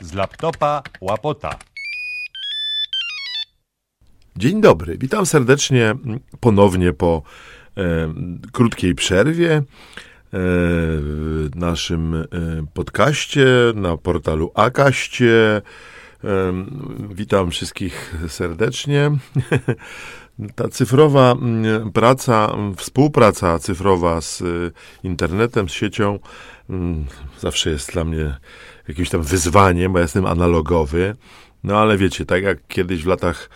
Z laptopa łapota. Dzień dobry, witam serdecznie ponownie po e, krótkiej przerwie e, w naszym e, podcaście na portalu Akaście. E, witam wszystkich serdecznie. Ta cyfrowa mm, praca, współpraca cyfrowa z e, internetem, z siecią mm, zawsze jest dla mnie jakimś tam wyzwaniem, bo ja jestem analogowy. No ale wiecie, tak jak kiedyś w latach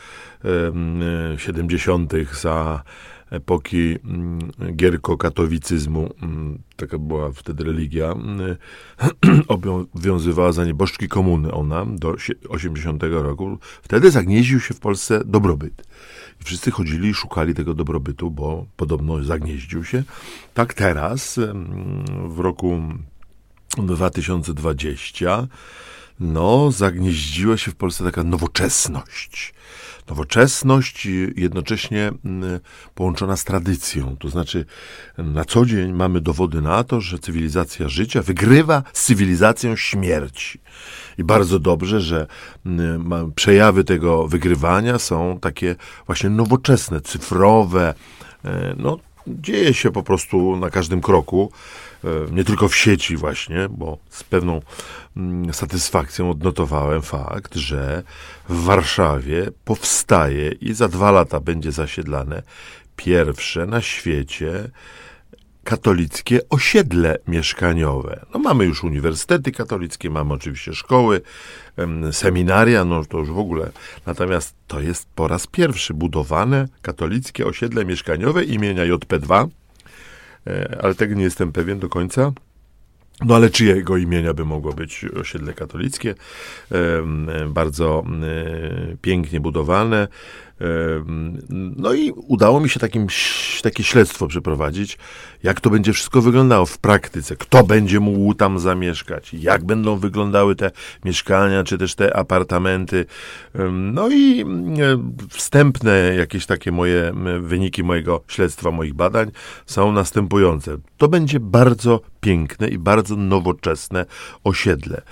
e, 70. za epoki mm, gierko-katowicyzmu, mm, taka była wtedy religia, mm, obowiązywała za nieboszczki komuny ona do sie- 80 roku. Wtedy zagnieździł się w Polsce dobrobyt. I wszyscy chodzili i szukali tego dobrobytu, bo podobno zagnieździł się. Tak teraz, w roku 2020, no, zagnieździła się w Polsce taka nowoczesność. Nowoczesność jednocześnie mm, połączona z tradycją. To znaczy, na co dzień mamy dowody na to, że cywilizacja życia wygrywa z cywilizacją śmierci. I bardzo dobrze, że mm, przejawy tego wygrywania są takie właśnie nowoczesne, cyfrowe. E, No, dzieje się po prostu na każdym kroku, e, nie tylko w sieci właśnie, bo z pewną mm, satysfakcją odnotowałem fakt, że w Warszawie powstaje i za dwa lata będzie zasiedlane pierwsze na świecie katolickie osiedle mieszkaniowe. No mamy już uniwersytety katolickie, mamy oczywiście szkoły, em, seminaria, no to już w ogóle. Natomiast to jest po raz pierwszy budowane katolickie osiedle mieszkaniowe imienia JP2, e, ale tego nie jestem pewien do końca. No ale czyjego imienia by mogło być osiedle katolickie? E, Bardzo e, pięknie budowane. No i udało mi się takim, takie śledztwo przeprowadzić, jak to będzie wszystko wyglądało w praktyce. Kto będzie mógł tam zamieszkać? Jak będą wyglądały te mieszkania, czy też te apartamenty? No i wstępne jakieś takie moje wyniki mojego śledztwa, moich badań są następujące. To będzie bardzo piękne i bardzo nowoczesne osiedle.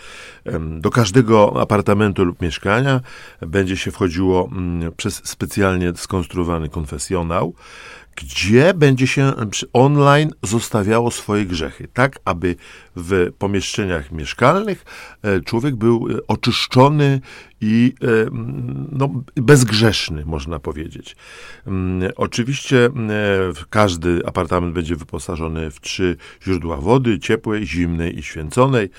Do każdego apartamentu lub mieszkania będzie się wchodziło mm, przez specjalnie skonstruowany konfesjonał, gdzie będzie się online zostawiało swoje grzechy, tak aby w pomieszczeniach mieszkalnych e, człowiek był e, oczyszczony i e, no, bezgrzeszny, można powiedzieć. Oczywiście w- każdy apartament będzie wyposażony w trzy źródła wody, ciepłej, zimnej i święconej.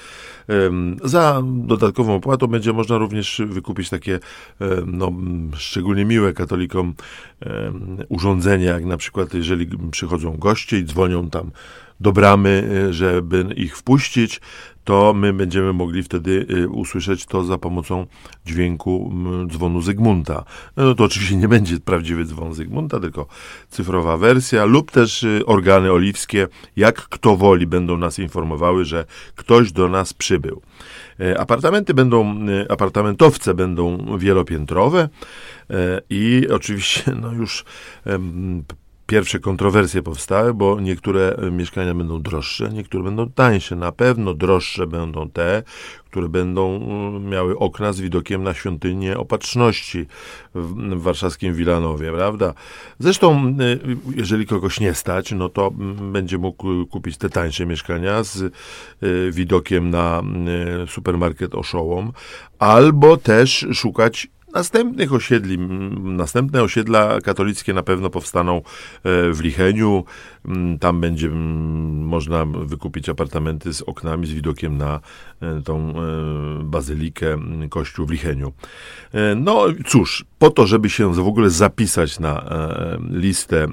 Za dodatkową opłatą będzie można również wykupić takie e, no, szczególnie miłe katolikom urządzenia, jak na przykład jeżeli przychodzą goście i dzwonią tam do bramy, e, żeby ich wpuścić, to my będziemy mogli wtedy e, usłyszeć to za pomocą dźwięku dzwonu Zygmunta. No to oczywiście nie będzie prawdziwy dzwon Zygmunta, tylko cyfrowa wersja lub też e, organy oliwskie, jak kto woli, będą nas informowały, że ktoś do nas przybył. Apartamenty będą, apartamentowce będą wielopiętrowe i oczywiście no już pierwsze kontrowersje powstały, bo niektóre e, mieszkania będą droższe, niektóre będą tańsze. Na pewno droższe będą te, które będą mm, miały okna z widokiem na świątynię opatrzności w, warszawskim Wilanowie, prawda? Zresztą, y, jeżeli kogoś nie stać, no to będzie mógł kupić te tańsze mieszkania z widokiem na supermarket Oszołom, albo też szukać następnych osiedli. Następne osiedla katolickie na pewno powstaną e, w Licheniu. Tam będzie można wykupić apartamenty z oknami, z widokiem na e, tą e, bazylikę, kościół w Licheniu. No cóż, po to, żeby się w ogóle zapisać na listę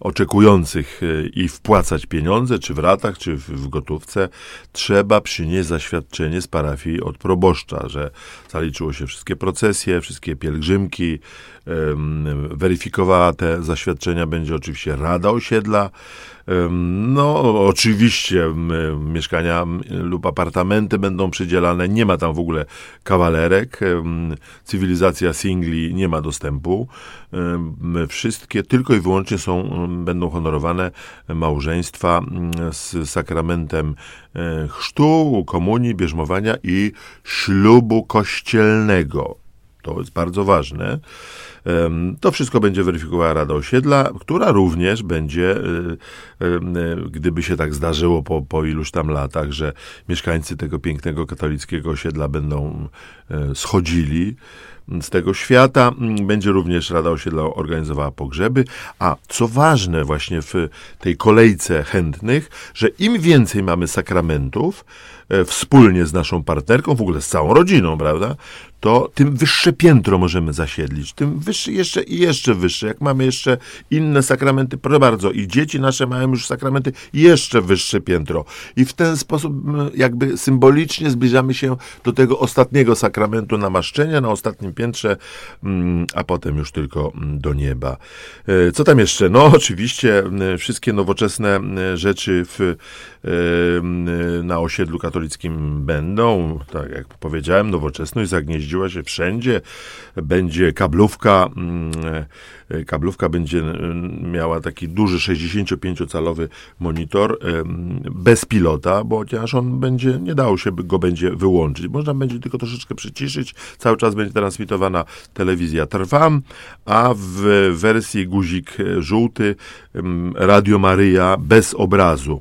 oczekujących e, i wpłacać pieniądze, czy w ratach, czy w, gotówce, trzeba przynieść zaświadczenie z parafii od proboszcza, że zaliczyło się wszystkie procesje, wszystkie pielgrzymki. Weryfikowała te zaświadczenia będzie oczywiście Rada Osiedla. No, oczywiście mieszkania lub apartamenty będą przydzielane. Nie ma tam w ogóle kawalerek. Cywilizacja singli nie ma dostępu. Wszystkie tylko i wyłącznie są, będą honorowane małżeństwa z sakramentem e, chrztu, komunii, bierzmowania i ślubu kościelnego. To jest bardzo ważne. To wszystko będzie weryfikowała Rada Osiedla, która również będzie, e, e, gdyby się tak zdarzyło po, po iluś tam latach, że mieszkańcy tego pięknego katolickiego osiedla będą e, schodzili z tego świata. Będzie również Rada Osiedla organizowała pogrzeby, a co ważne właśnie w tej kolejce chętnych, że im więcej mamy sakramentów, wspólnie z naszą partnerką, w ogóle z całą rodziną, prawda, to tym wyższe piętro możemy zasiedlić, tym wyższe jeszcze i jeszcze wyższe. Jak mamy jeszcze inne sakramenty, proszę bardzo, i dzieci nasze mają już sakramenty, jeszcze wyższe piętro. I w ten sposób jakby symbolicznie zbliżamy się do tego ostatniego sakramentu namaszczenia na ostatnim piętrze, a potem już tylko do nieba. E, co tam jeszcze? No oczywiście wszystkie nowoczesne rzeczy w, na osiedlu katolickim będą, tak jak powiedziałem, nowoczesność zagnieździła się wszędzie. Będzie kablówka, mm, e, kablówka będzie mm, miała taki duży 65-calowy monitor bez pilota, bo chociaż on będzie, nie dało się go będzie wyłączyć. Można będzie tylko troszeczkę przyciszyć. Cały czas będzie transmitowana telewizja Trwam, a w wersji guzik żółty Radio Maryja bez obrazu.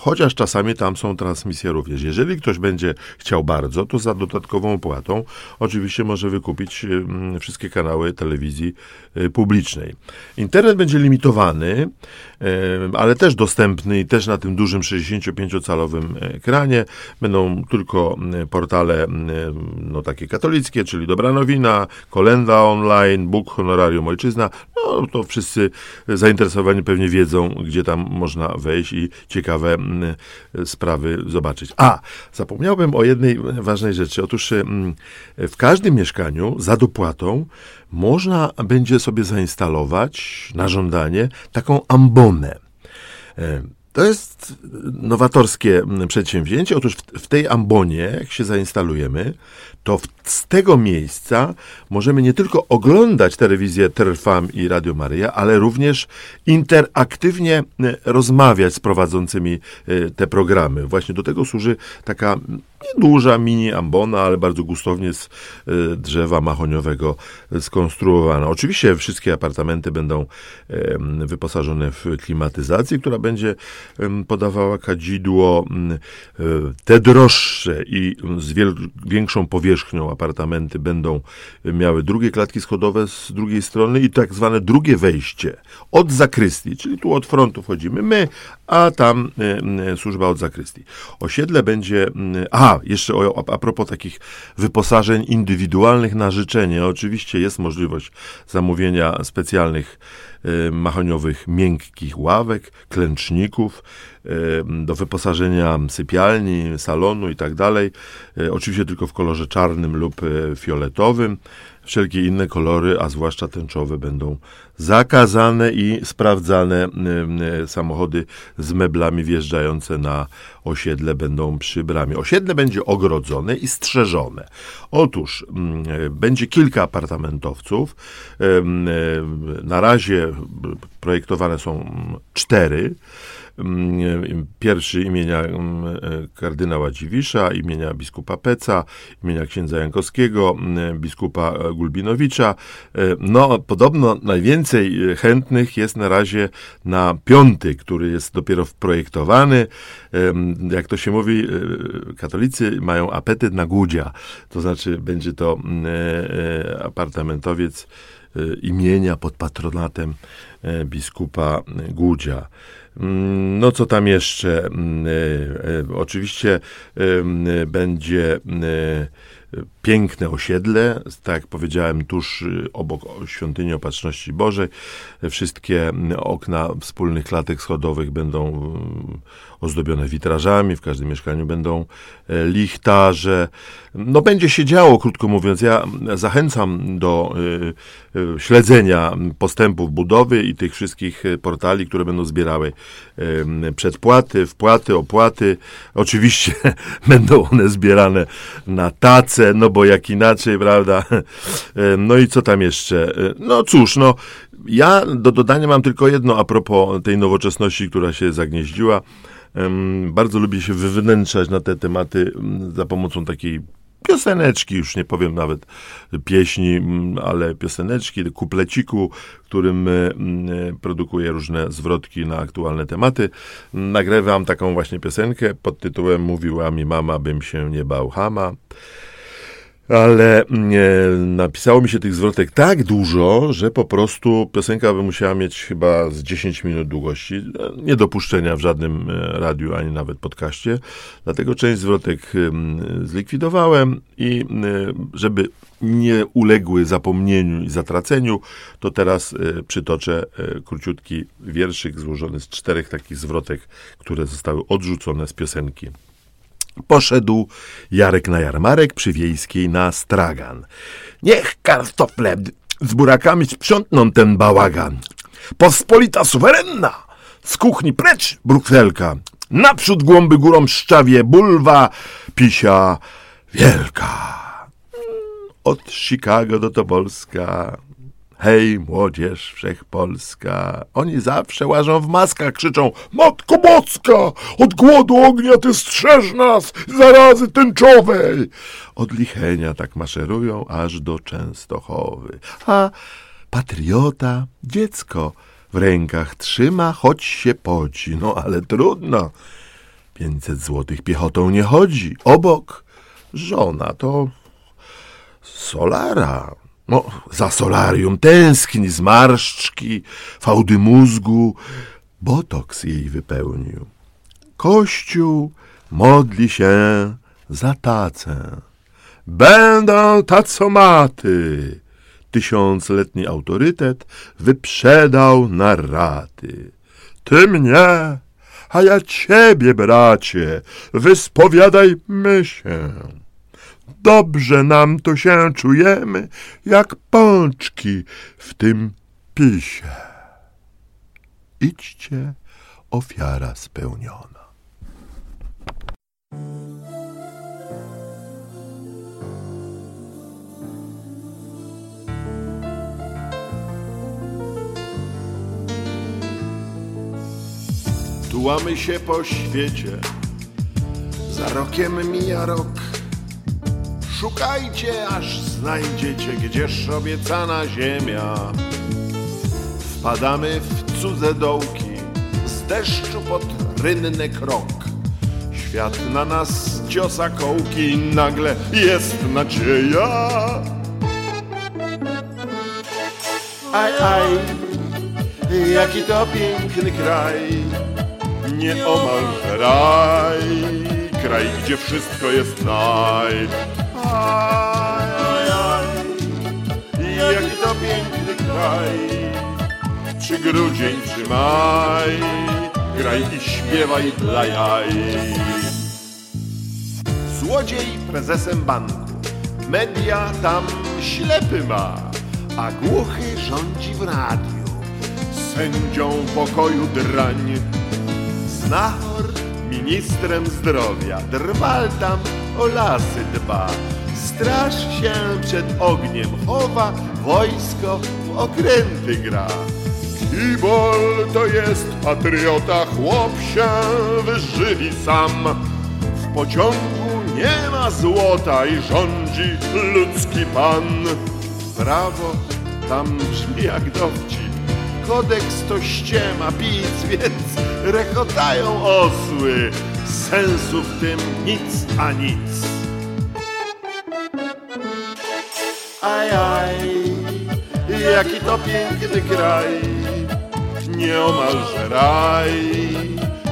Chociaż czasami tam są transmisje również. Jeżeli ktoś będzie chciał bardzo, to za dodatkową opłatą oczywiście może wykupić wszystkie kanały telewizji publicznej. Internet będzie limitowany, y, ale też dostępny i też na tym dużym 65-calowym ekranie. Będą tylko y, portale no, takie katolickie, czyli Dobra Nowina, Kolenda Online, Bóg, Honorarium Ojczyzna. No to wszyscy zainteresowani pewnie wiedzą, gdzie tam można wejść i ciekawe sprawy zobaczyć. A, zapomniałbym o jednej ważnej rzeczy. Otóż w każdym mieszkaniu za dopłatą można będzie sobie zainstalować na żądanie taką ambonę. E, to jest nowatorskie przedsięwzięcie. Otóż w, w tej ambonie, jak się zainstalujemy, to z tego miejsca możemy nie tylko oglądać telewizję Trfam i Radio Maryja, ale również interaktywnie e, rozmawiać z prowadzącymi e, te programy. Właśnie do tego służy taka nieduża mini ambona, ale bardzo gustownie z e, drzewa mahoniowego skonstruowana. Oczywiście wszystkie apartamenty będą wyposażone w klimatyzację, która będzie podawała kadzidło. Te droższe i z większą powierzchnią apartamenty będą miały drugie klatki schodowe z drugiej strony i tak zwane drugie wejście od zakrystii, czyli tu od frontu wchodzimy my, a tam służba od zakrystii. Osiedle będzie, a jeszcze o, a propos takich wyposażeń indywidualnych na życzenie. Oczywiście jest możliwość zamówienia specjalnych mahoniowych miękkich ławek, klęczników, y, do wyposażenia sypialni, salonu i tak. Y, oczywiście tylko w kolorze czarnym lub fioletowym. Wszelkie inne kolory, a zwłaszcza tęczowe, będą zakazane i sprawdzane. Samochody z meblami wjeżdżające na osiedle będą przy bramie. Osiedle będzie ogrodzone i strzeżone. Otóż będzie kilka apartamentowców. Na razie projektowane są cztery. Mm, pierwszy imienia mm, e, kardynała Dziwisza, imienia biskupa Peca, imienia księdza Jankowskiego, mm, biskupa Gulbinowicza. E, no, podobno najwięcej chętnych jest na razie na piąty, który jest dopiero projektowany. Jak to się mówi, e, katolicy mają apetyt na głudzia, to znaczy będzie to apartamentowiec imienia pod patronatem biskupa Głudzia. Mm, no co tam jeszcze? Mm, e, e, oczywiście będzie piękne osiedle, tak jak powiedziałem, tuż y, obok świątyni Opatrzności Bożej. Wszystkie okna wspólnych klatek schodowych będą y, ozdobione witrażami, w każdym mieszkaniu będą e, lichtarze. No będzie się działo, krótko mówiąc. Ja zachęcam do y, śledzenia postępów budowy i tych wszystkich e, portali, które będą zbierały przedpłaty, wpłaty, opłaty. Oczywiście będą one zbierane na tace, no bo jak inaczej, prawda? No i co tam jeszcze? E, No cóż, no ja do dodania mam tylko jedno a propos tej nowoczesności, która się zagnieździła. Bardzo lubię się wywnętrzać na te tematy za pomocą takiej pioseneczki, już nie powiem nawet pieśni, mm, ale pioseneczki, kupleciku, którym mm, e, produkuję różne zwrotki na aktualne tematy. Nagrywam taką właśnie piosenkę pod tytułem Mówiła mi mama, bym się nie bał chama. Ale mm, e, napisało mi się tych zwrotek tak dużo, że po prostu piosenka by musiała mieć chyba z 10 minut długości. E, Nie do puszczenia w żadnym e, radiu, ani nawet podcaście. Dlatego część zwrotek em, zlikwidowałem i e, żeby nie uległy zapomnieniu i zatraceniu, to teraz e, przytoczę e, króciutki wierszyk złożony z czterech takich zwrotek, które zostały odrzucone z piosenki. Poszedł Jarek na jarmarek przy wiejskiej na stragan. Niech kartofle z burakami sprzątną ten bałagan. Pospolita suwerenna! Z kuchni precz, brukselka! Naprzód głąby górą szczawie, bulwa, pisia wielka. Od Chicago do Tobolska. Hej, młodzież wszechpolska. Oni zawsze łażą w maskach, krzyczą Matko Boska! Od głodu ognia ty strzeż nas, zarazy tęczowej! Od lichenia tak maszerują aż do Częstochowy. A patriota, dziecko w rękach trzyma, choć się poci. No ale trudno. Pięćset złotych piechotą nie chodzi. Obok żona to Solara. No, za solarium tęskni, zmarszczki, fałdy mózgu. Botoks jej wypełnił. Kościół modli się za tacę. Będą tacomaty. Tysiącletni autorytet wyprzedał na raty. Ty mnie, a ja ciebie, bracie, wyspowiadajmy się. Dobrze nam to się czujemy, jak pączki w tym pisie. Idźcie, ofiara spełniona. Tułamy się po świecie, za rokiem mija rok. Szukajcie, aż znajdziecie, gdzież obiecana ziemia. Wpadamy w cudze dołki, z deszczu pod rynny krok. Świat na nas ciosa kołki nagle jest nadzieja. Aj, aj, jaki to piękny kraj, nieomal raj, kraj, gdzie wszystko jest naj. Aj, aj, jaki to piękny kraj, czy grudzień, czy maj, graj i śpiewaj dla jaj. Złodziej prezesem banku, media tam ślepy ma, a głuchy rządzi w radiu, sędzią pokoju drań. Znachor ministrem zdrowia, drwal tam o lasy dba. Straż się przed ogniem chowa, wojsko w okręty gra. Kibol to jest patriota, chłop się wyżywi sam. W pociągu nie ma złota i rządzi ludzki pan. Prawo tam brzmi jak dowcip, kodeks to ściema, pic, więc rechotają osły. Sensu w tym nic a nic. Aj, aj, jaki to piękny kraj, nieomalże raj,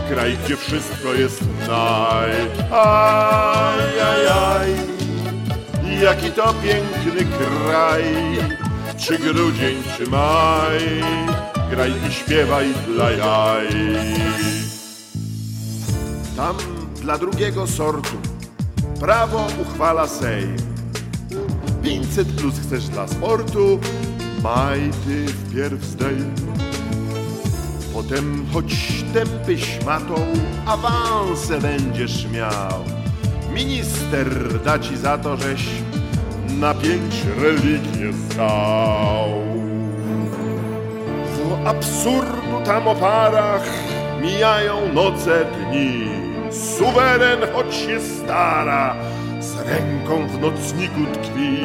kraj, gdzie wszystko jest naj. Aj, aj, aj, jaki to piękny kraj, czy grudzień, czy maj, graj i śpiewaj dla jaj. Tam dla drugiego sortu prawo uchwala Sejm. 500 plus chcesz dla sportu, maj ty wpierw zdejm. Potem choć tępy szmatą, awanse będziesz miał. Minister da ci za to, żeś na pięć religię stał. W absurdu tam oparach mijają noce dni. Suweren choć się stara, z ręką w nocniku tkwi.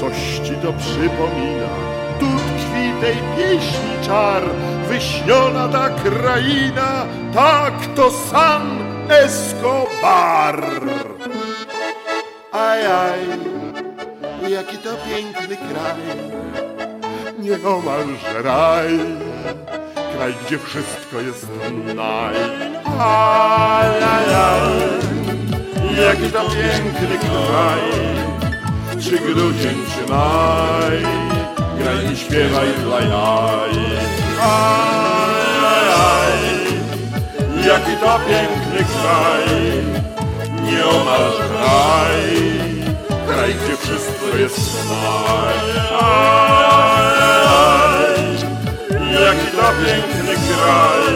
Coś ci to przypomina, tu tkwi tej pieśni czar, wyśniona ta kraina, tak to San Escobar. Aj, aj, jaki to piękny kraj, nieomalże raj, kraj, gdzie wszystko jest naj. Aj, aj, aj, jaki to piękny kraj, czy grudzień, czy maj, graj i śpiewaj dla jaj. Aj, aj, aj, jaki to piękny kraj, nieomal kraj, kraj, gdzie wszystko jest maj. Aj, aj, jaki to piękny kraj,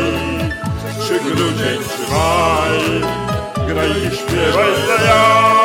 czy grudzień, czy maj, graj i śpiewaj, ja!